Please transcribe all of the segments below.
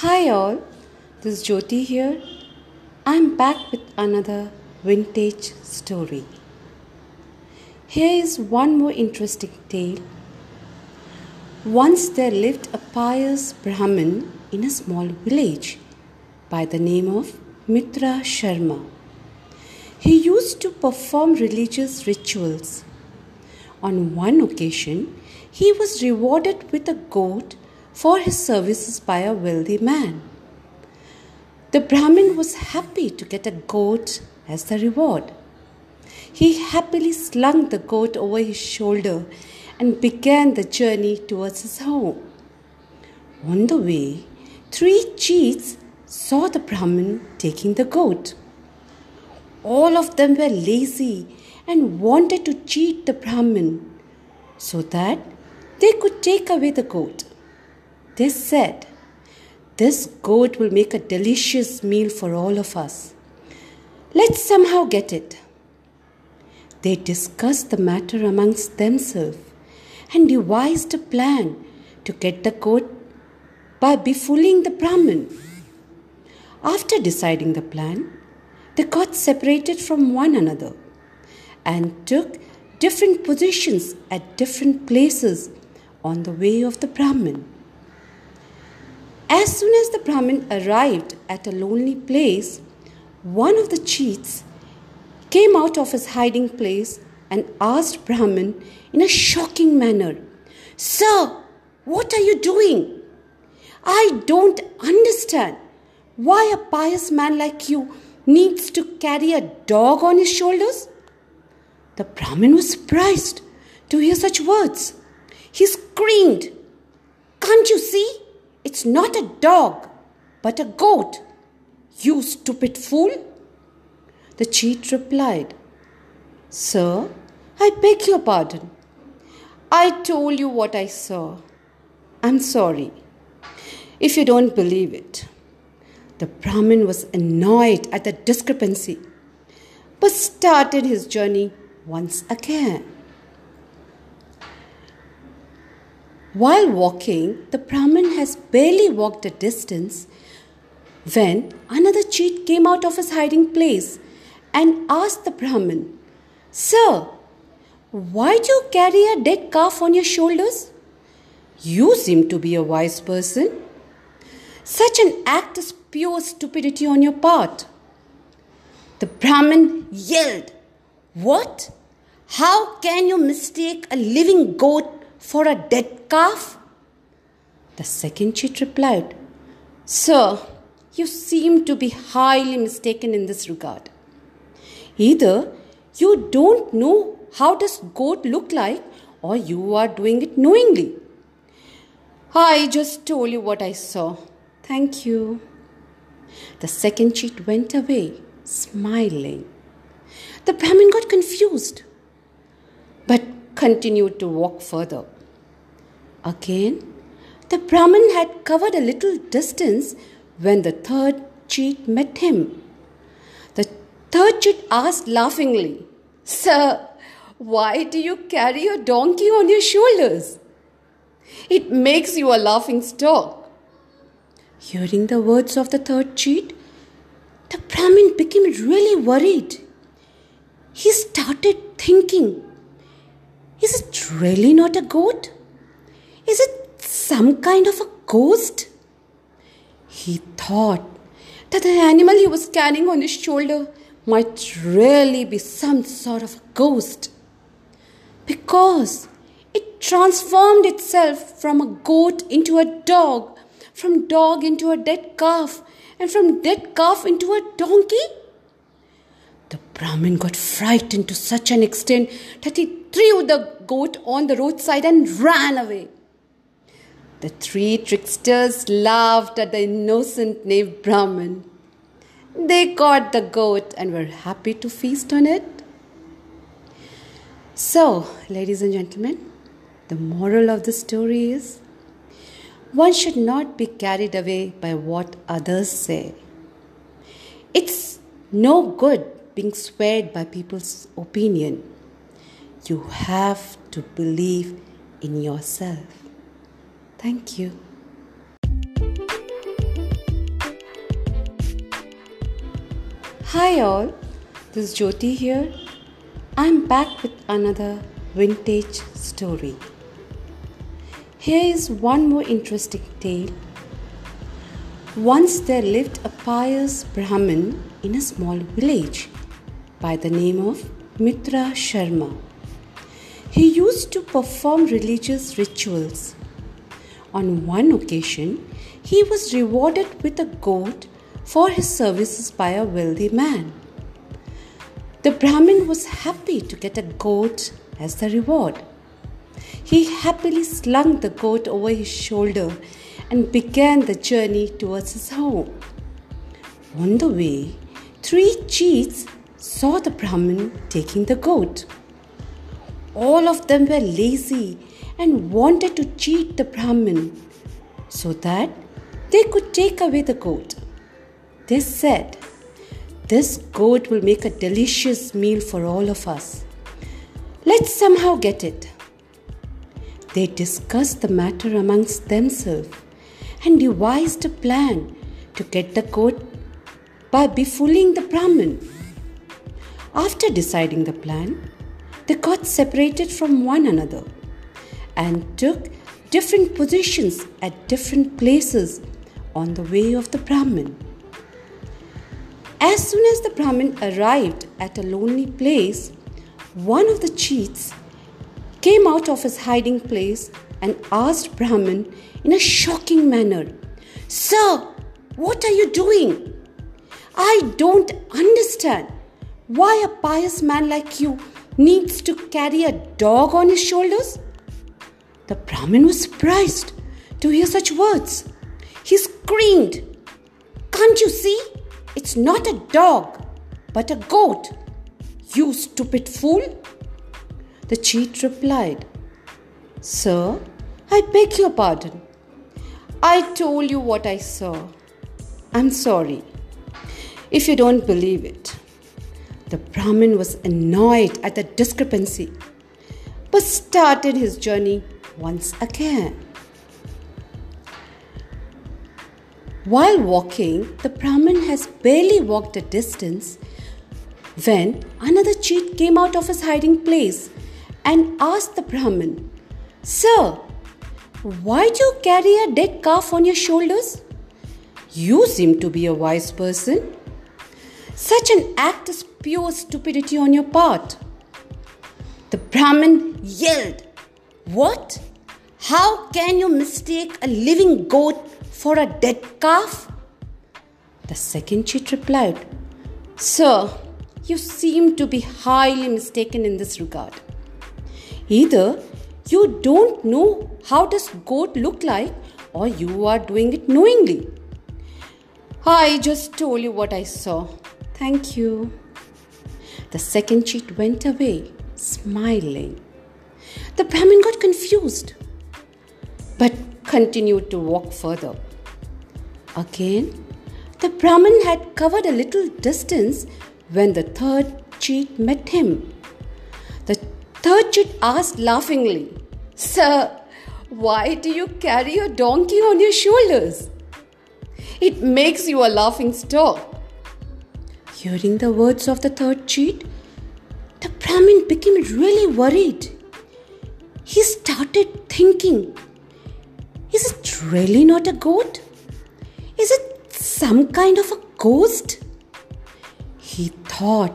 Hi all, this is Jyoti here. I'm back with another vintage story. Here is one more interesting tale. Once there lived a pious Brahmin in a small village by the name of Mitra Sharma. He used to perform religious rituals. On one occasion, he was rewarded with a goat for his services by a wealthy man. The Brahmin was happy to get a goat as the reward. He happily slung the goat over his shoulder and began the journey towards his home. On the way, three cheats saw the Brahmin taking the goat. All of them were lazy and wanted to cheat the Brahmin so that they could take away the goat. They said, This goat will make a delicious meal for all of us. Let's somehow get it. They discussed the matter amongst themselves and devised a plan to get the goat by befooling the Brahmin. After deciding the plan, they got separated from one another and took different positions at different places on the way of the Brahmin. As soon as the Brahmin arrived at a lonely place, one of the cheats came out of his hiding place and asked Brahmin in a shocking manner, Sir, what are you doing? I don't understand why a pious man like you needs to carry a dog on his shoulders. The Brahmin was surprised to hear such words. He screamed, Can't you see? It's not a dog, but a goat. You stupid fool. The cheat replied, Sir, I beg your pardon. I told you what I saw. I'm sorry. If you don't believe it. The Brahmin was annoyed at the discrepancy, but started his journey once again. While walking, the Brahmin has barely walked a distance when another cheat came out of his hiding place and asked the Brahmin, Sir, why do you carry a dead calf on your shoulders? You seem to be a wise person. Such an act is pure stupidity on your part. The Brahmin yelled, What? How can you mistake a living goat for a dead calf? The second cheat replied, Sir, you seem to be highly mistaken in this regard. Either you don't know how does goat look like or you are doing it knowingly. I just told you what I saw. Thank you. The second cheat went away, smiling. The Brahmin got confused, but continued to walk further. Again, the Brahmin had covered a little distance when the third cheat met him. The third cheat asked laughingly, Sir, why do you carry a donkey on your shoulders? It makes you a laughing stock. Hearing the words of the third cheat, the Brahmin became really worried. He started thinking, is it really not a goat? Is it some kind of a ghost? He thought that the animal he was carrying on his shoulder might really be some sort of a ghost because it transformed itself from a goat into a dog, from dog into a dead calf, and from dead calf into a donkey. The Brahmin got frightened to such an extent that he threw the goat on the roadside and ran away. The three tricksters laughed at the innocent knave Brahmin. They caught the goat and were happy to feast on it. So, ladies and gentlemen, the moral of the story is one should not be carried away by what others say. It's no good being swayed by people's opinion. You have to believe in yourself. Thank you. Hi, all. This is Jyoti here. I'm back with another vintage story. Here is one more interesting tale. Once there lived a pious Brahmin in a small village by the name of Mitra Sharma. He used to perform religious rituals on one occasion, he was rewarded with a goat for his services by a wealthy man. The Brahmin was happy to get a goat as the reward. He happily slung the goat over his shoulder and began the journey towards his home. On the way, three cheats saw the Brahmin taking the goat. All of them were lazy and wanted to cheat the Brahmin so that they could take away the goat. They said, This goat will make a delicious meal for all of us. Let's somehow get it. They discussed the matter amongst themselves and devised a plan to get the goat by befooling the Brahmin. After deciding the plan, they got separated from one another and took different positions at different places on the way of the Brahmin. As soon as the Brahmin arrived at a lonely place, one of the cheats came out of his hiding place and asked Brahmin in a shocking manner, Sir, what are you doing? I don't understand why a pious man like you needs to carry a dog on his shoulders. The Brahmin was surprised to hear such words. He screamed, Can't you see? It's not a dog, but a goat. You stupid fool. The cheat replied, Sir, I beg your pardon. I told you what I saw. I'm sorry. If you don't believe it, the Brahmin was annoyed at the discrepancy, but started his journey once again. While walking, the Brahmin has barely walked a distance when another cheat came out of his hiding place and asked the Brahmin, Sir, why do you carry a dead calf on your shoulders? You seem to be a wise person. Such an act is pure stupidity on your part. The Brahmin yelled, What? How can you mistake a living goat for a dead calf? The second cheat replied, Sir, you seem to be highly mistaken in this regard. Either you don't know how does goat look like or you are doing it knowingly. I just told you what I saw. Thank you. The second cheat went away, smiling. The Brahmin got confused, but continued to walk further. Again, the Brahmin had covered a little distance when the third cheat met him. The third cheat asked laughingly, Sir, why do you carry a donkey on your shoulders? It makes you a laughing stock. Hearing the words of the third cheat, the Brahmin became really worried. He started thinking, is it really not a goat? Is it some kind of a ghost? He thought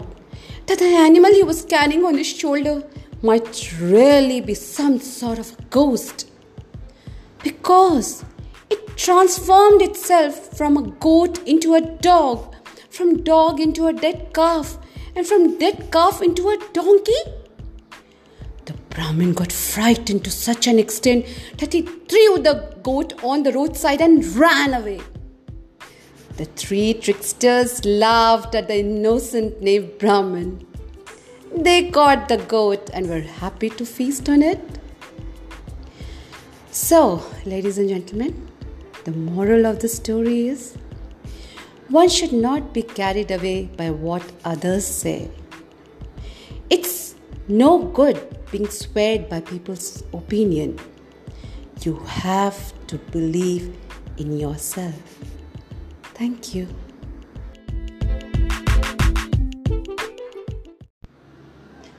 that the animal he was carrying on his shoulder might really be some sort of a ghost because it transformed itself from a goat into a dog, from dog into a dead calf, and from dead calf into a donkey. Brahmin got frightened to such an extent that he threw the goat on the roadside and ran away. The three tricksters laughed at the innocent knave Brahmin. They caught the goat and were happy to feast on it. So, ladies and gentlemen, the moral of the story is one should not be carried away by what others say. It's no good being swayed by people's opinion. You have to believe in yourself. Thank you.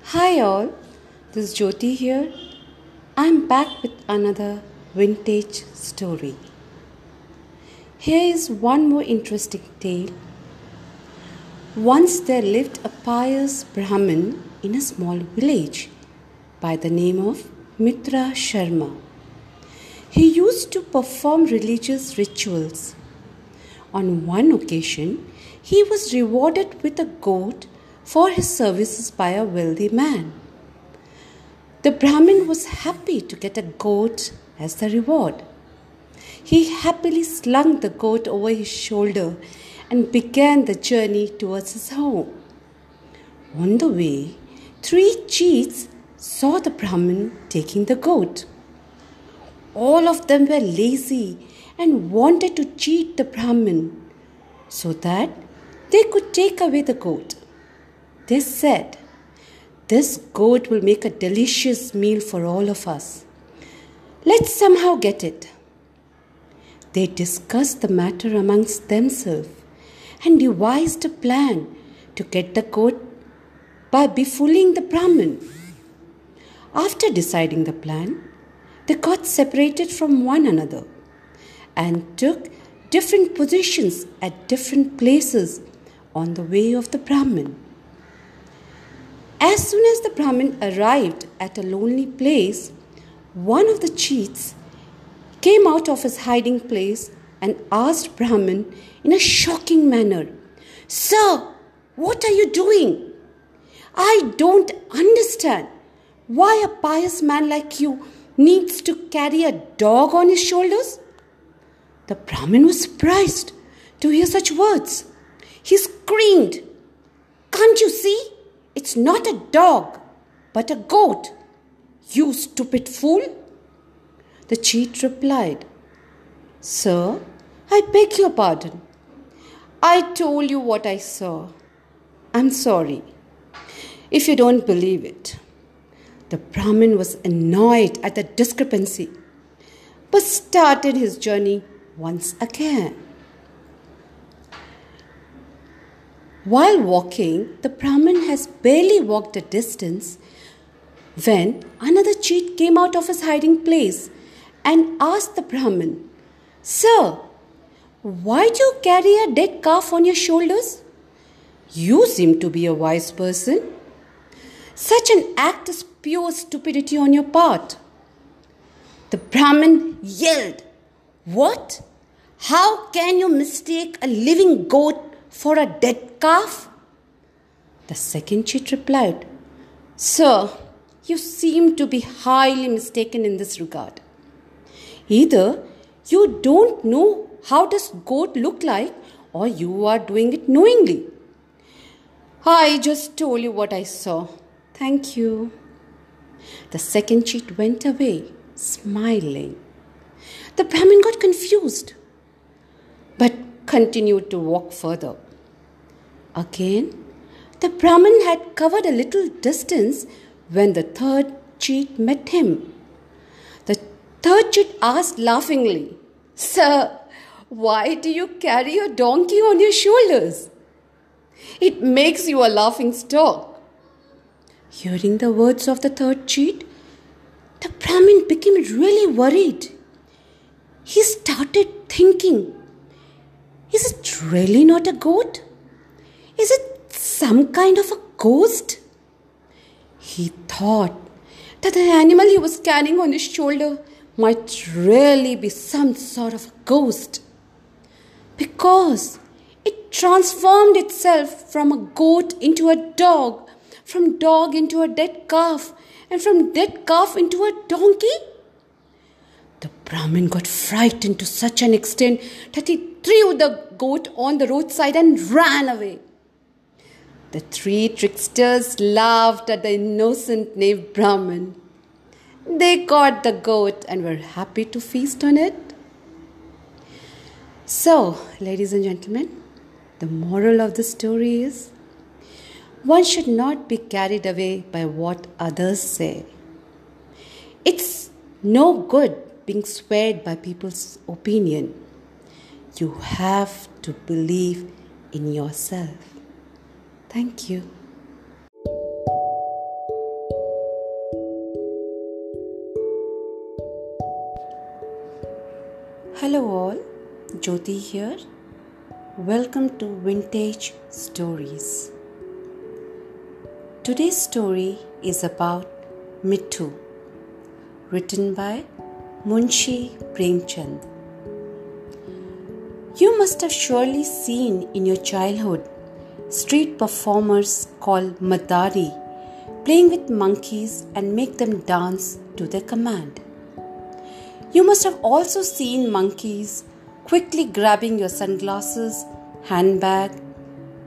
Hi, all. This is Jyoti here. I'm back with another vintage story. Here is one more interesting tale. Once there lived a pious Brahmin in a small village by the name of Mitra Sharma. He used to perform religious rituals. On one occasion, he was rewarded with a goat for his services by a wealthy man. The Brahmin was happy to get a goat as the reward. He happily slung the goat over his shoulder and began the journey towards his home. On the way, three cheats saw the Brahmin taking the goat. All of them were lazy and wanted to cheat the Brahmin so that they could take away the goat. They said, This goat will make a delicious meal for all of us. Let's somehow get it. They discussed the matter amongst themselves and devised a plan to get the goat by befooling the Brahmin. After deciding the plan, they got separated from one another and took different positions at different places on the way of the Brahmin. As soon as the Brahmin arrived at a lonely place, one of the cheats came out of his hiding place and asked Brahmin in a shocking manner, Sir, what are you doing? I don't understand why a pious man like you needs to carry a dog on his shoulders? The Brahmin was surprised to hear such words. He screamed, Can't you see? It's not a dog, but a goat. You stupid fool. The cheat replied, Sir, I beg your pardon. I told you what I saw. I'm sorry if you don't believe it. The Brahmin was annoyed at the discrepancy, but started his journey once again. While walking, the Brahmin has barely walked a distance when another cheat came out of his hiding place and asked the Brahmin, Sir, why do you carry a dead calf on your shoulders? You seem to be a wise person. Such an act is pure stupidity on your part. The Brahmin yelled, What? How can you mistake a living goat for a dead calf? The second cheat replied, Sir, you seem to be highly mistaken in this regard. Either you don't know how does goat look like or you are doing it knowingly. I just told you what I saw. Thank you. The second cheat went away, smiling. The Brahmin got confused, but continued to walk further. Again, the Brahmin had covered a little distance when the third cheat met him. The third cheat asked laughingly, Sir, why do you carry a donkey on your shoulders? It makes you a laughing stock. Hearing the words of the third cheat, the Brahmin became really worried. He started thinking Is it really not a goat? Is it some kind of a ghost? He thought that the animal he was carrying on his shoulder might really be some sort of a ghost because it transformed itself from a goat into a dog from dog into a dead calf, and from dead calf into a donkey? The Brahmin got frightened to such an extent that he threw the goat on the roadside and ran away. The three tricksters laughed at the innocent knave Brahmin. They caught the goat and were happy to feast on it. So, ladies and gentlemen, the moral of the story is one should not be carried away by what others say. It's no good being swayed by people's opinion. You have to believe in yourself. Thank you. Hello, all. Jyoti here. Welcome to Vintage Stories. Today's story is about Mittu, written by Munshi Premchand. You must have surely seen in your childhood street performers called Madari playing with monkeys and make them dance to their command. You must have also seen monkeys quickly grabbing your sunglasses, handbag,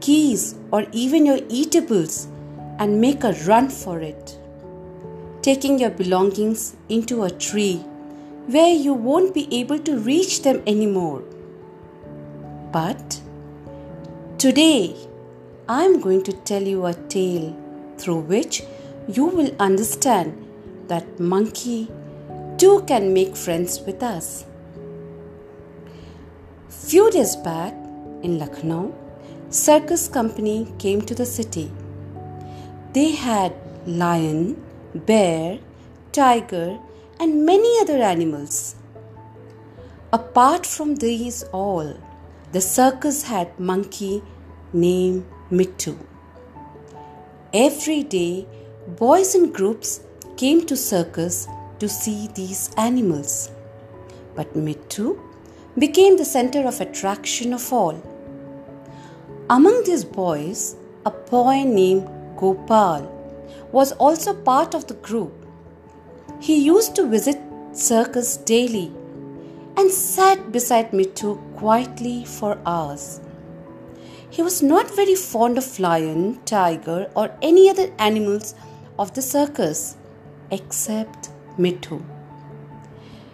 keys, or even your eatables and make a run for it, taking your belongings into a tree where you won't be able to reach them anymore. But today, I'm going to tell you a tale through which you will understand that monkey too can make friends with us. Few days back in Lucknow, circus company came to the city. They had lion, bear, tiger and many other animals. Apart from these all, the circus had monkey named Mittu. Every day, boys in groups came to circus to see these animals. But Mittu became the center of attraction of all. Among these boys, a boy named Gopal was also part of the group. He used to visit circus daily and sat beside Mittu quietly for hours. He was not very fond of lion, tiger, or any other animals of the circus except Mittu.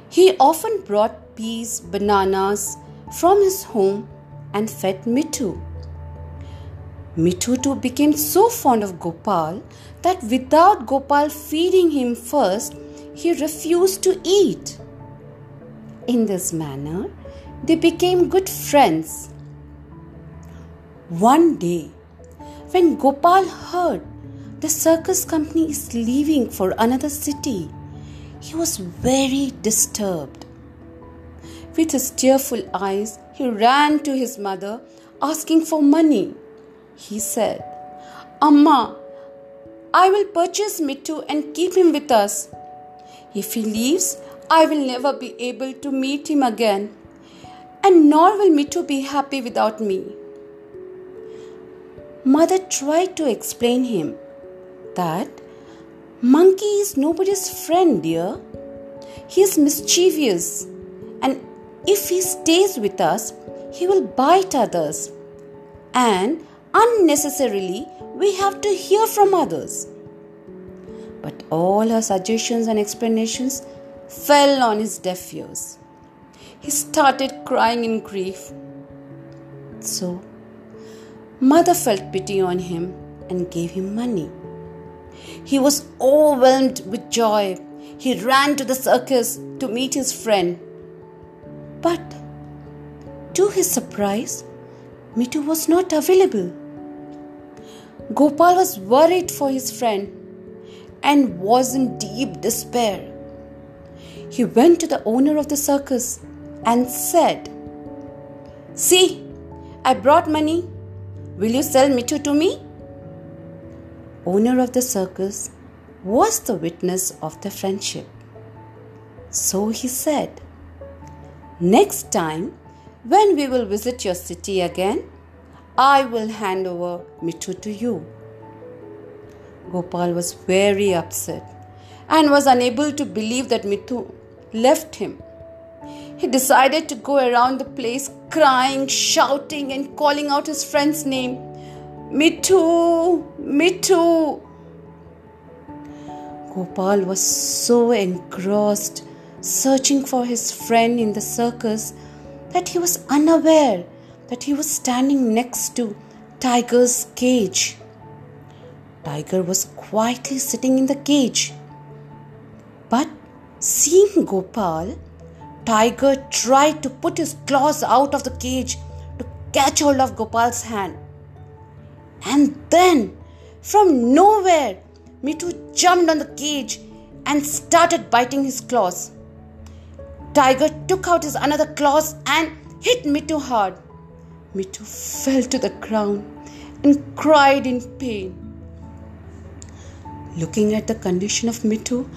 He often brought peas, bananas from his home and fed Mittu. Mittu too became so fond of Gopal that without Gopal feeding him first, he refused to eat. In this manner, they became good friends. One day, when Gopal heard the circus company is leaving for another city, he was very disturbed. With his tearful eyes, he ran to his mother asking for money. He said, Amma, I will purchase Mittu and keep him with us. If he leaves, I will never be able to meet him again, and nor will Mittu be happy without me. Mother tried to explain him that Monkey is nobody's friend, dear. He is mischievous, and if he stays with us, he will bite others. And unnecessarily, we have to hear from others. But all her suggestions and explanations fell on his deaf ears. He started crying in grief. So, mother felt pity on him and gave him money. He was overwhelmed with joy. He ran to the circus to meet his friend. But to his surprise, Mittu was not available. Gopal was worried for his friend and was in deep despair. He went to the owner of the circus and said, See, I brought money. Will you sell Mittu to me? owner of the circus, was the witness of the friendship. So he said, Next time, when we will visit your city again, I will hand over Mittu to you. Gopal was very upset and was unable to believe that Mittu left him. He decided to go around the place crying, shouting, and calling out his friend's name. Mittu, Mittu. Gopal was so engrossed searching for his friend in the circus that he was unaware that he was standing next to Tiger's cage. Tiger was quietly sitting in the cage. But seeing Gopal, Tiger tried to put his claws out of the cage to catch hold of Gopal's hand. And then, from nowhere, Mittu jumped on the cage and started biting his claws. Tiger took out his another claws and hit Mittu hard. Mittu fell to the ground and cried in pain. Looking at the condition of Mittu,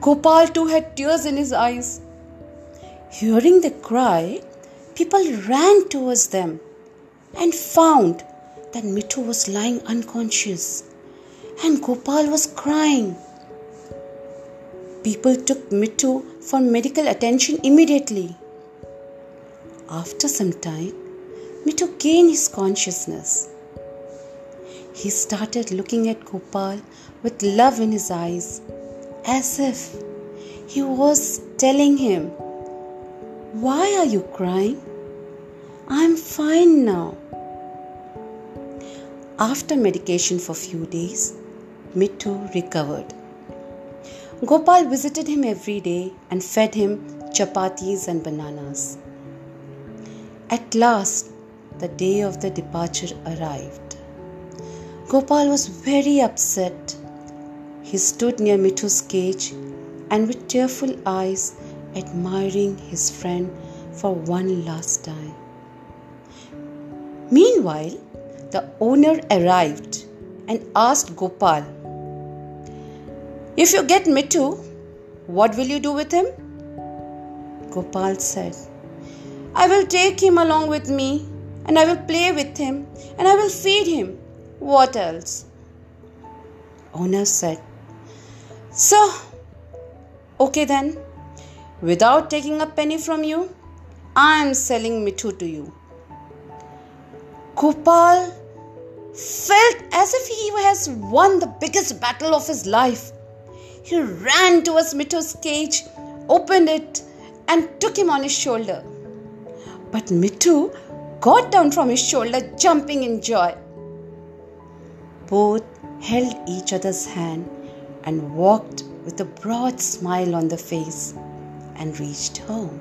Gopal too had tears in his eyes. Hearing the cry, people ran towards them and found that Mittu was lying unconscious and Gopal was crying. People took Mittu for medical attention immediately. After some time, Mittu gained his consciousness. He started looking at Gopal with love in his eyes, as if he was telling him, Why are you crying? I'm fine now. After medication for few days, Mittu recovered. Gopal visited him every day and fed him chapatis and bananas. At last, the day of the departure arrived. Gopal was very upset. He stood near Mittu's cage and with tearful eyes admiring his friend for one last time. Meanwhile, the owner arrived and asked Gopal, If you get Mittu, what will you do with him? Gopal said, I will take him along with me and I will play with him and I will feed him. What else? Owner said, So, okay then, without taking a penny from you, I am selling Mittu to you. Gopal felt as if he has won the biggest battle of his life. He ran towards Mittu's cage, opened it, and took him on his shoulder. But Mittu got down from his shoulder, jumping in joy. Both held each other's hand and walked with a broad smile on the face and reached home.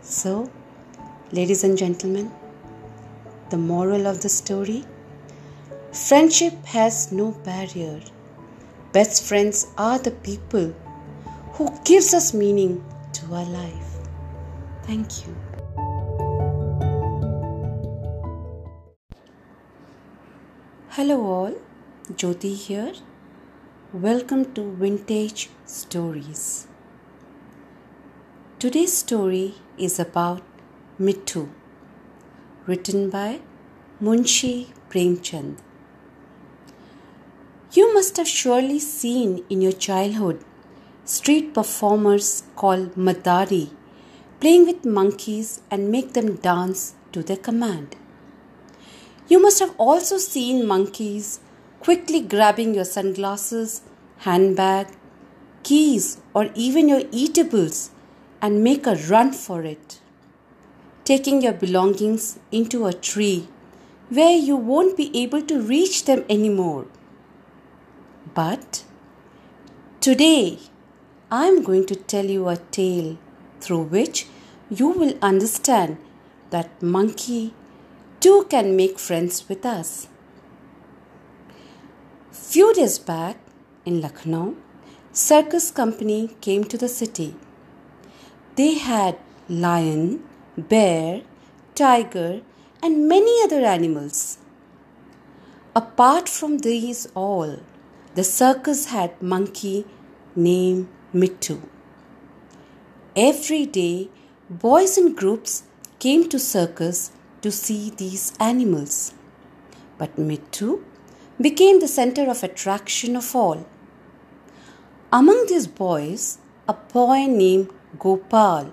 So, ladies and gentlemen, the moral of the story Friendship has no barrier. Best friends are the people who gives us meaning to our life. Thank you. Hello all, Jyoti here. Welcome to Vintage Stories. Today's story is about Mittu written by Munshi Premchand. You must have surely seen in your childhood street performers called Madari playing with monkeys and make them dance to their command. You must have also seen monkeys quickly grabbing your sunglasses, handbag, keys, or even your eatables and make a run for it taking your belongings into a tree where you won't be able to reach them anymore. But today I'm going to tell you a tale through which you will understand that monkey too can make friends with us. Few days back in Lucknow, circus company came to the city. They had lion, bear, tiger, and many other animals. Apart from these all, the circus had monkey named Mittu. Every day, boys in groups came to circus to see these animals. But Mittu became the center of attraction of all. Among these boys, a boy named Gopal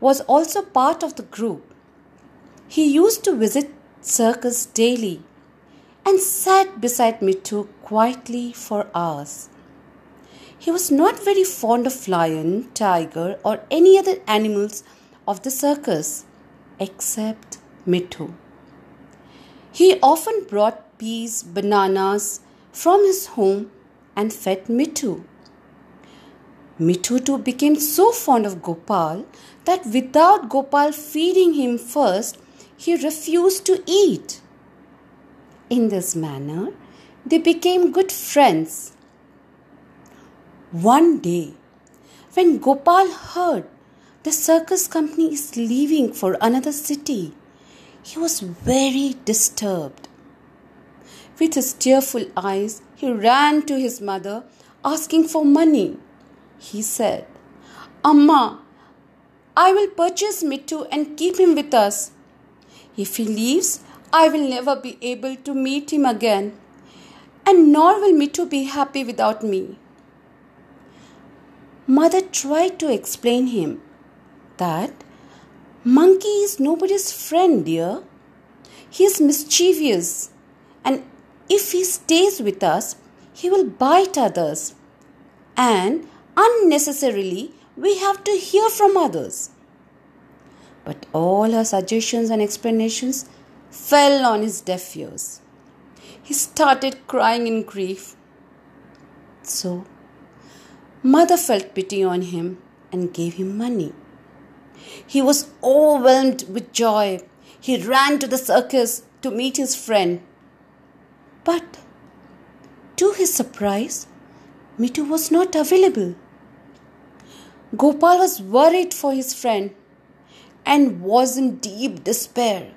was also part of the group. He used to visit circus daily and sat beside Mittu quietly for hours. He was not very fond of lion, tiger, or any other animals of the circus except Mittu. He often brought peas, bananas from his home and fed Mittu. Mittu became so fond of Gopal that without Gopal feeding him first, he refused to eat. In this manner, they became good friends. One day, When Gopal heard the circus company is leaving for another city, he was very disturbed. With his tearful eyes, he ran to his mother asking for money. He said, Amma, I will purchase Mittu and keep him with us. If he leaves, I will never be able to meet him again, and nor will Mittu be happy without me. Mother tried to explain him that monkey is nobody's friend, dear. He is mischievous, and if he stays with us, he will bite others, and unnecessarily we have to hear from others. But all her suggestions and explanations fell on his deaf ears. He started crying in grief. So, mother felt pity on him and gave him money. He was overwhelmed with joy. He ran to the circus to meet his friend. But, to his surprise, Mittu was not available. Gopal was worried for his friend and was in deep despair.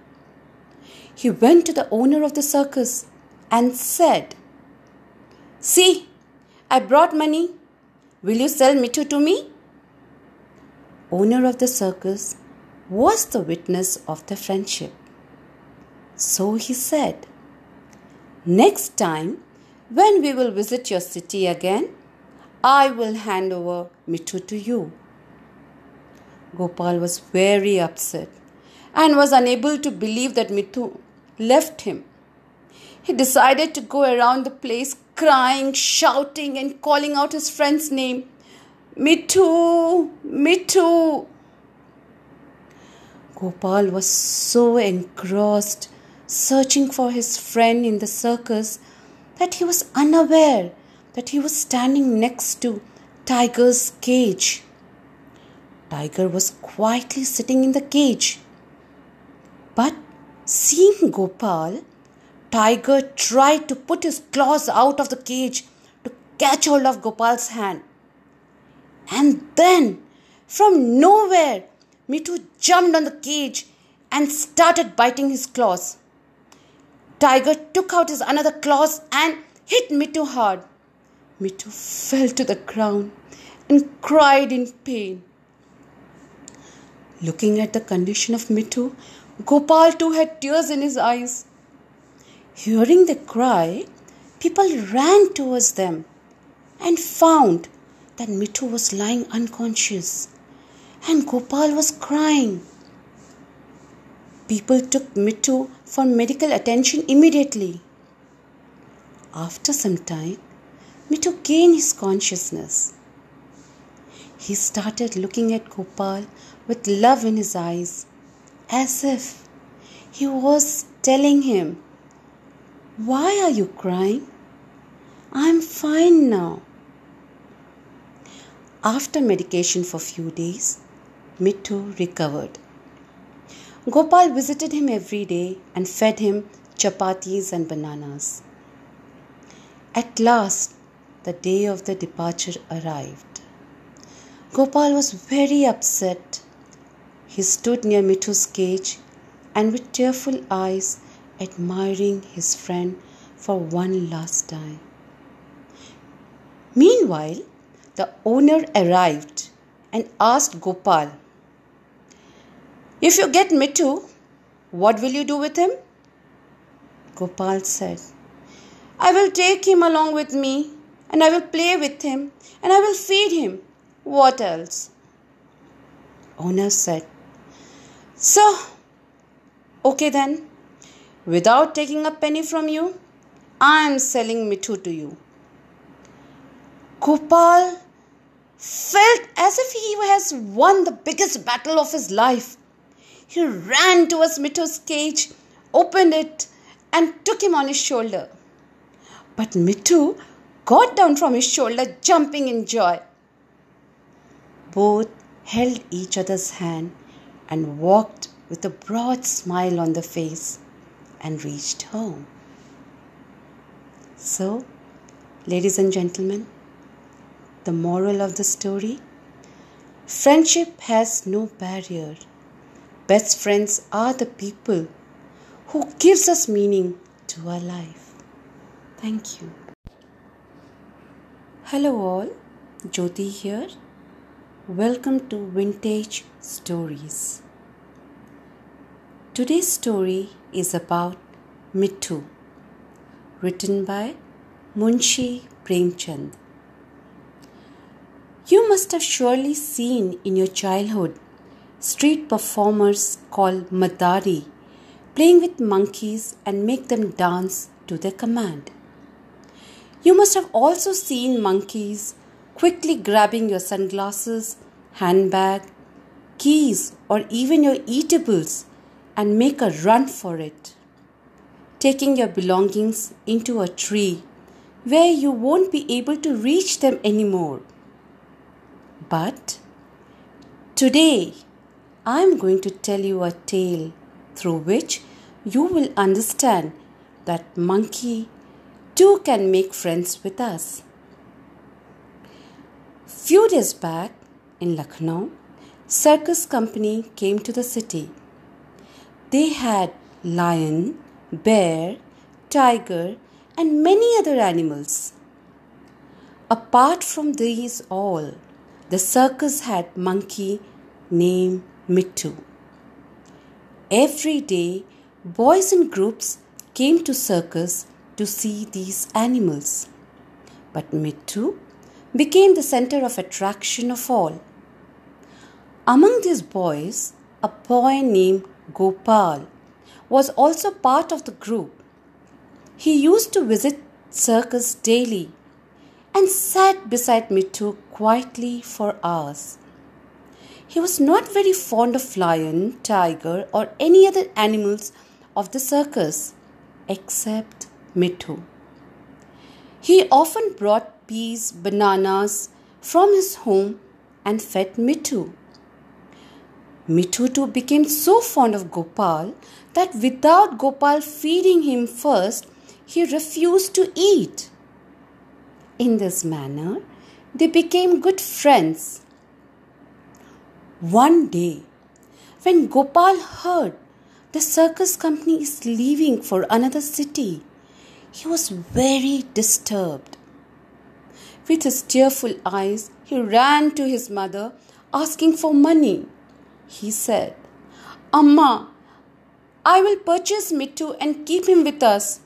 He went to the owner of the circus and said, See, I brought money. Will you sell Mittu to me? Owner of the circus was the witness of the friendship. So he said, Next time, when we will visit your city again, I will hand over Mittu to you. Gopal was very upset and was unable to believe that Mittu left him. He decided to go around the place crying, shouting, and calling out his friend's name Mittu, Mittu. Gopal was so engrossed searching for his friend in the circus that he was unaware that he was standing next to Tiger's cage. Tiger was quietly sitting in the cage. But seeing Gopal, Tiger tried to put his claws out of the cage to catch hold of Gopal's hand. And then, from nowhere, Mittu jumped on the cage and started biting his claws. Tiger took out his another claws and hit Mittu hard. Mittu fell to the ground and cried in pain. Looking at the condition of Mittu, Gopal too had tears in his eyes. Hearing the cry, people ran towards them and found that Mittu was lying unconscious and Gopal was crying. People took Mittu for medical attention immediately. After some time, Mittu gained his consciousness. He started looking at Gopal with love in his eyes, as if he was telling him, Why are you crying? I'm fine now. After medication for few days, Mittu recovered. Gopal visited him every day and fed him chapatis and bananas. At last, the day of the departure arrived. Gopal was very upset. He stood near Mittu's cage and with tearful eyes admiring his friend for one last time. Meanwhile, the owner arrived and asked Gopal, If you get Mittu, what will you do with him? Gopal said, I will take him along with me and I will play with him and I will feed him. What else? Owner said, So, okay then, without taking a penny from you, I am selling Mittu to you. Gopal felt as if he has won the biggest battle of his life. He ran towards Mittu's cage, opened it, and took him on his shoulder. But Mittu got down from his shoulder, jumping in joy. Both held each other's hand and walked with a broad smile on the face and reached home. So, ladies and gentlemen, the moral of the story Friendship has no barrier. Best friends are the people who gives us meaning to our life. Thank you. Hello all, Jyoti here. Welcome to Vintage Stories. Today's story is about Mittu, written by Munshi Premchand. You must have surely seen in your childhood street performers called Madari playing with monkeys and make them dance to their command. You must have also seen monkeys quickly grabbing your sunglasses, handbag, keys, or even your eatables and make a run for it, taking your belongings into a tree where you won't be able to reach them anymore. But today I am going to tell you a tale through which you will understand that monkey too can make friends with us. Few days back in Lucknow, circus company came to the city. They had lion, bear, tiger and many other animals. Apart from these all, the circus had monkey named Mittu. Every day, boys in groups came to circus to see these animals. But Mittu became the center of attraction of all. Among these boys, a boy named Gopal was also part of the group. He used to visit circus daily and sat beside Mittu quietly for hours. He was not very fond of lion, tiger, or any other animals of the circus except Mittu. He often brought peas, bananas from his home and fed Mittu. Mittu too became so fond of Gopal that without Gopal feeding him first, he refused to eat. In this manner, they became good friends. One day, when Gopal heard the circus company is leaving for another city, he was very disturbed. With his tearful eyes, he ran to his mother asking for money. He said, Amma, I will purchase Mittu and keep him with us.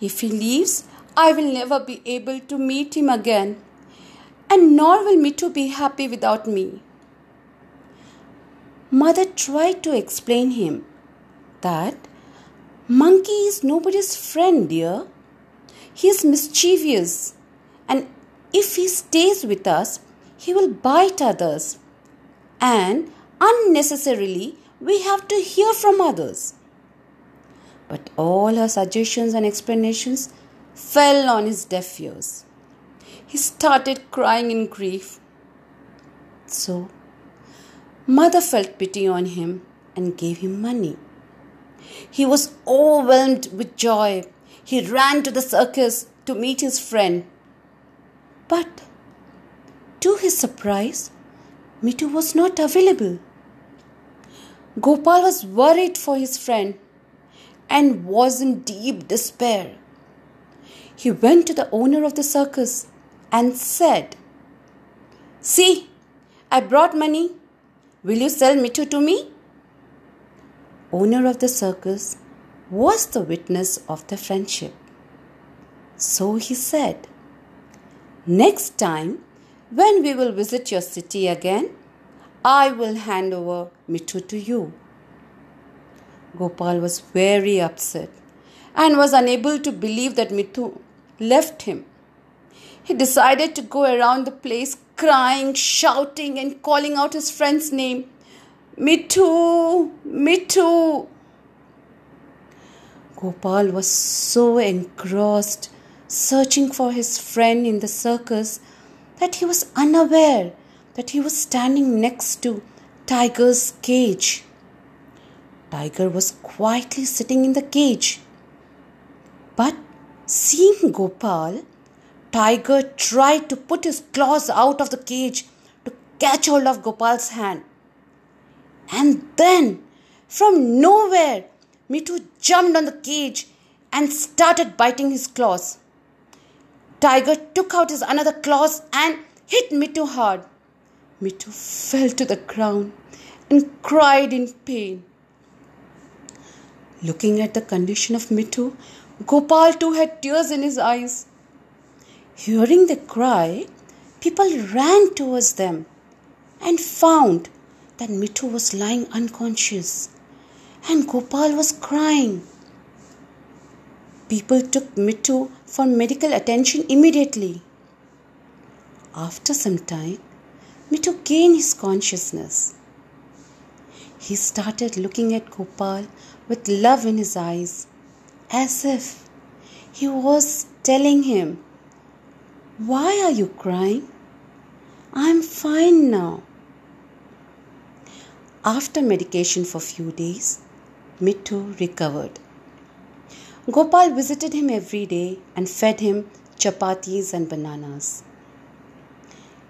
If he leaves, I will never be able to meet him again, and nor will Mittu be happy without me. Mother tried to explain him that monkey is nobody's friend, dear. He is mischievous, and if he stays with us, he will bite others, and unnecessarily we have to hear from others. But all her suggestions and explanations fell on his deaf ears. He started crying in grief. So, mother felt pity on him and gave him money. He was overwhelmed with joy. He ran to the circus to meet his friend. But, to his surprise, Mittu was not available. Gopal was worried for his friend and was in deep despair he went to the owner of the circus and said, See, I brought money. Will you sell Mittu to me? Owner of the circus was the witness of the friendship. So he said, Next time, when we will visit your city again, I will hand over Mittu to you. Gopal was very upset and was unable to believe that Mittu left him. He decided to go around the place crying, shouting, and calling out his friend's name Mittu, Mittu. Gopal was so engrossed searching for his friend in the circus that he was unaware that he was standing next to Tiger's cage. Tiger was quietly sitting in the cage. But seeing Gopal, Tiger tried to put his claws out of the cage to catch hold of Gopal's hand. And then, from nowhere, Mittu jumped on the cage and started biting his claws. Tiger took out his another claws and hit Mittu hard. Mittu fell to the ground and cried in pain. Looking at the condition of Mittu, Gopal too had tears in his eyes. Hearing the cry, people ran towards them and found that Mittu was lying unconscious and Gopal was crying. People took Mittu for medical attention immediately. After some time, Mittu gained his consciousness. He started looking at Gopal with love in his eyes, as if he was telling him, Why are you crying? I'm fine now. After medication for few days, Mittu recovered. Gopal visited him every day and fed him chapatis and bananas.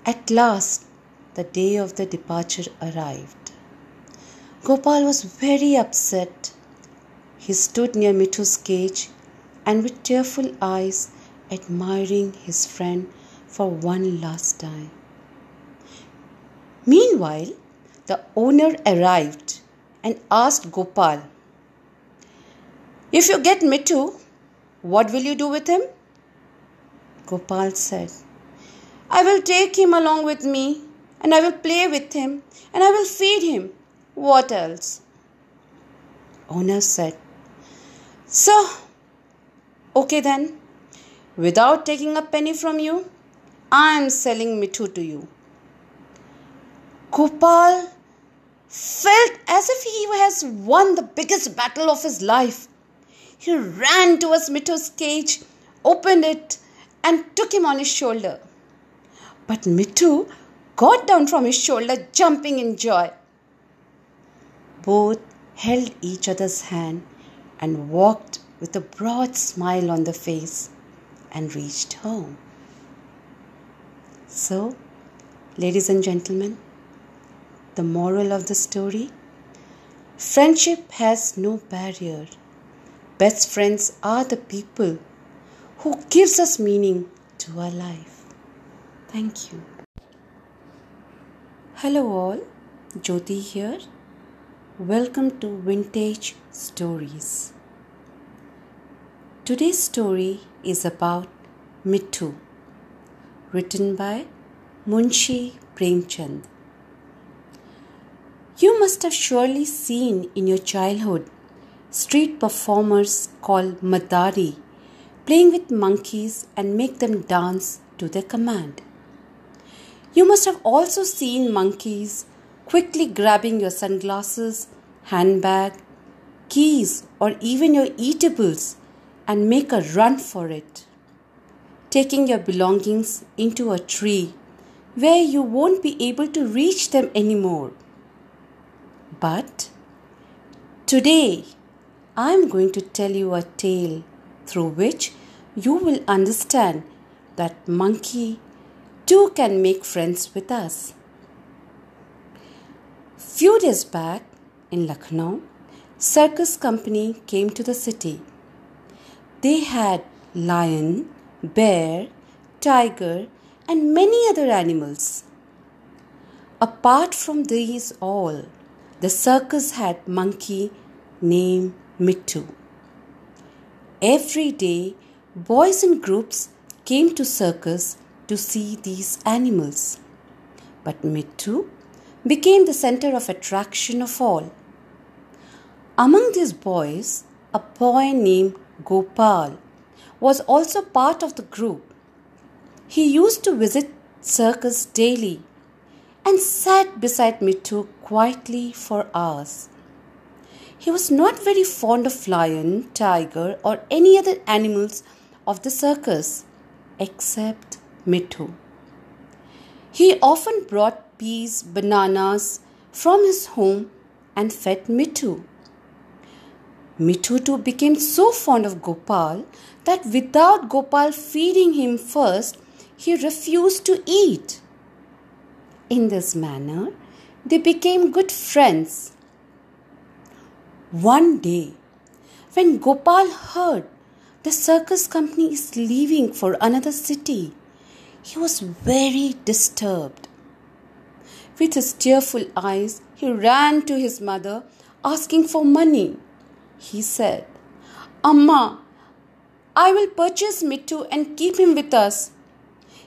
At last, the day of the departure arrived. Gopal was very upset. He stood near Mittu's cage and with tearful eyes admiring his friend for one last time. Meanwhile, the owner arrived and asked Gopal, If you get Mittu, what will you do with him? Gopal said, I will take him along with me and I will play with him and I will feed him. What else? Owner said, So, okay then, without taking a penny from you, I am selling Mittu to you. Gopal felt as if he has won the biggest battle of his life. He ran towards Mittu's cage, opened it, and took him on his shoulder. But Mittu got down from his shoulder, jumping in joy. Both held each other's hand and walked with a broad smile on the face and reached home. So, ladies and gentlemen, the moral of the story Friendship has no barrier. Best friends are the people who gives us meaning to our life. Thank you. Hello all, Jyoti here. Welcome to Vintage Stories. Today's story is about Mittu, written by Munshi Premchand. You must have surely seen in your childhood street performers called Madari playing with monkeys and make them dance to their command. You must have also seen monkeys quickly grabbing your sunglasses, handbag, keys, or even your eatables and make a run for it, taking your belongings into a tree where you won't be able to reach them anymore. But today I'm going to tell you a tale through which you will understand that monkey too can make friends with us. Few days back in Lucknow, circus company came to the city. They had lion, bear, tiger and many other animals. Apart from these all, the circus had monkey named Mittu. Every day, boys in groups came to circus to see these animals. But Mittu became the center of attraction of all. Among these boys, a boy named Gopal was also part of the group. He used to visit circus daily and sat beside Mittu quietly for hours. He was not very fond of lion, tiger, or any other animals of the circus except Mittu. He often brought peas, bananas from his home and fed Mittu. Mittu too became so fond of Gopal that without Gopal feeding him first, he refused to eat. In this manner, they became good friends. One day, when Gopal heard the circus company is leaving for another city, he was very disturbed. With his tearful eyes, he ran to his mother asking for money. He said, Amma, I will purchase Mittu and keep him with us.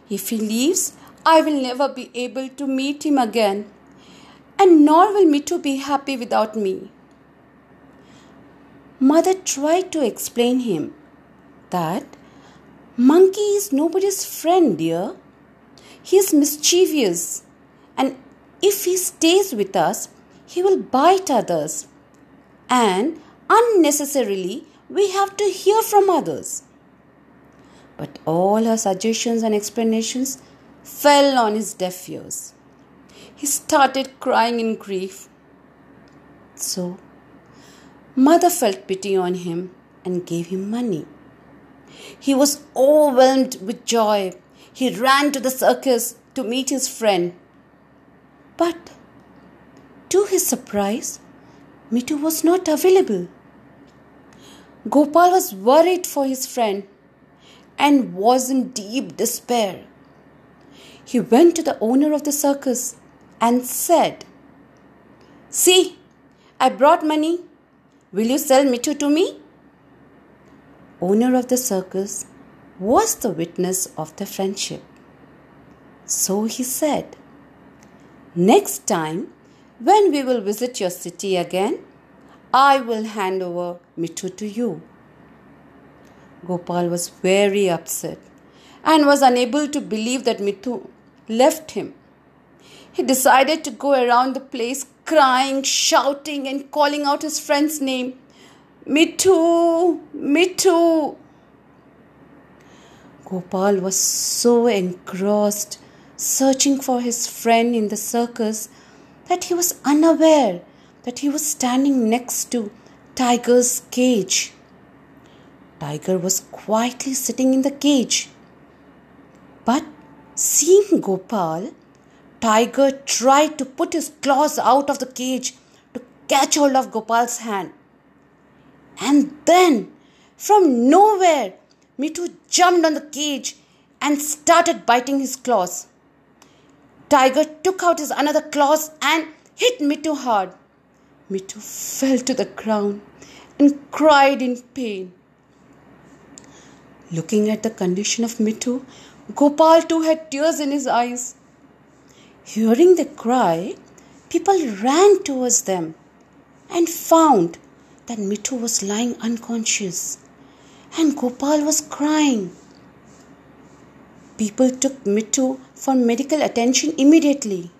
If he leaves, I will never be able to meet him again, and nor will Mittu be happy without me. Mother tried to explain him that monkey is nobody's friend, dear. He is mischievous, and if he stays with us, he will bite others, and unnecessarily we have to hear from others. But all her suggestions and explanations fell on his deaf ears. He started crying in grief. So, mother felt pity on him and gave him money. He was overwhelmed with joy. He ran to the circus to meet his friend. But, to his surprise, Mittu was not available. Gopal was worried for his friend and was in deep despair. He went to the owner of the circus and said, See, I brought money. Will you sell Mittu to me? Owner of the circus was the witness of the friendship. So he said, Next time, when we will visit your city again, I will hand over Mittu to you. Gopal was very upset and was unable to believe that Mittu left him. He decided to go around the place crying, shouting, and calling out his friend's name Mittu, Mittu. Gopal was so engrossed searching for his friend in the circus that he was unaware that he was standing next to Tiger's cage. Tiger was quietly sitting in the cage. But seeing Gopal, Tiger tried to put his claws out of the cage to catch hold of Gopal's hand. And then, from nowhere, Mittu jumped on the cage and started biting his claws. Tiger took out his another claws and hit Mittu hard. Mittu fell to the ground and cried in pain. Looking at the condition of Mittu, Gopal too had tears in his eyes. Hearing the cry, people ran towards them and found that Mittu was lying unconscious and Gopal was crying. People took Mittu for medical attention immediately.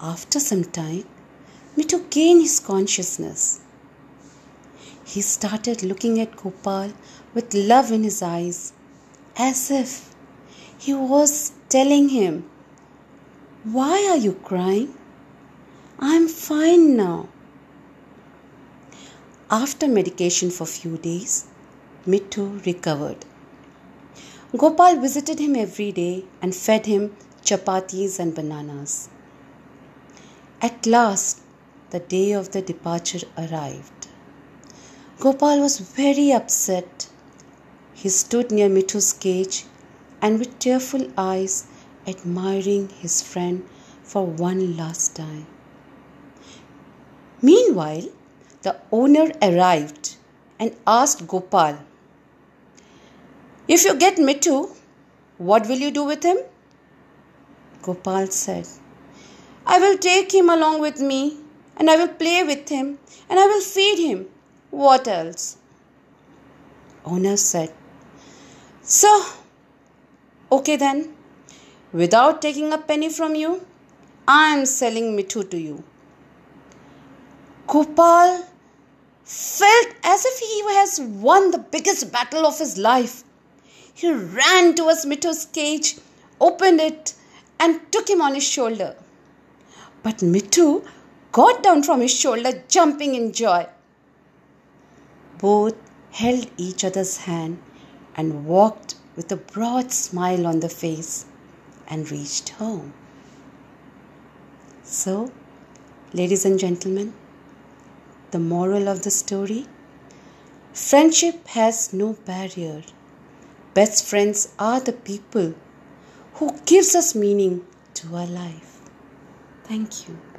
After some time, Mittu gained his consciousness. He started looking at Gopal with love in his eyes, as if he was telling him, Why are you crying? I'm fine now. After medication for few days, Mittu recovered. Gopal visited him every day and fed him chapatis and bananas. At last, the day of the departure arrived. Gopal was very upset. He stood near Mittu's cage and with tearful eyes admiring his friend for one last time. Meanwhile, the owner arrived and asked Gopal, If you get Mittu, what will you do with him? Gopal said, I will take him along with me and I will play with him and I will feed him. What else? Owner said, So, okay then, without taking a penny from you, I am selling Mittu to you. Gopal felt as if he has won the biggest battle of his life. He ran towards Mittu's cage, opened it, and took him on his shoulder. But Mittu got down from his shoulder, jumping in joy. Both held each other's hand and walked with a broad smile on the face and reached home. So, ladies and gentlemen, the moral of the story friendship has no barrier. Best friends are the people who gives us meaning to our life. Thank you.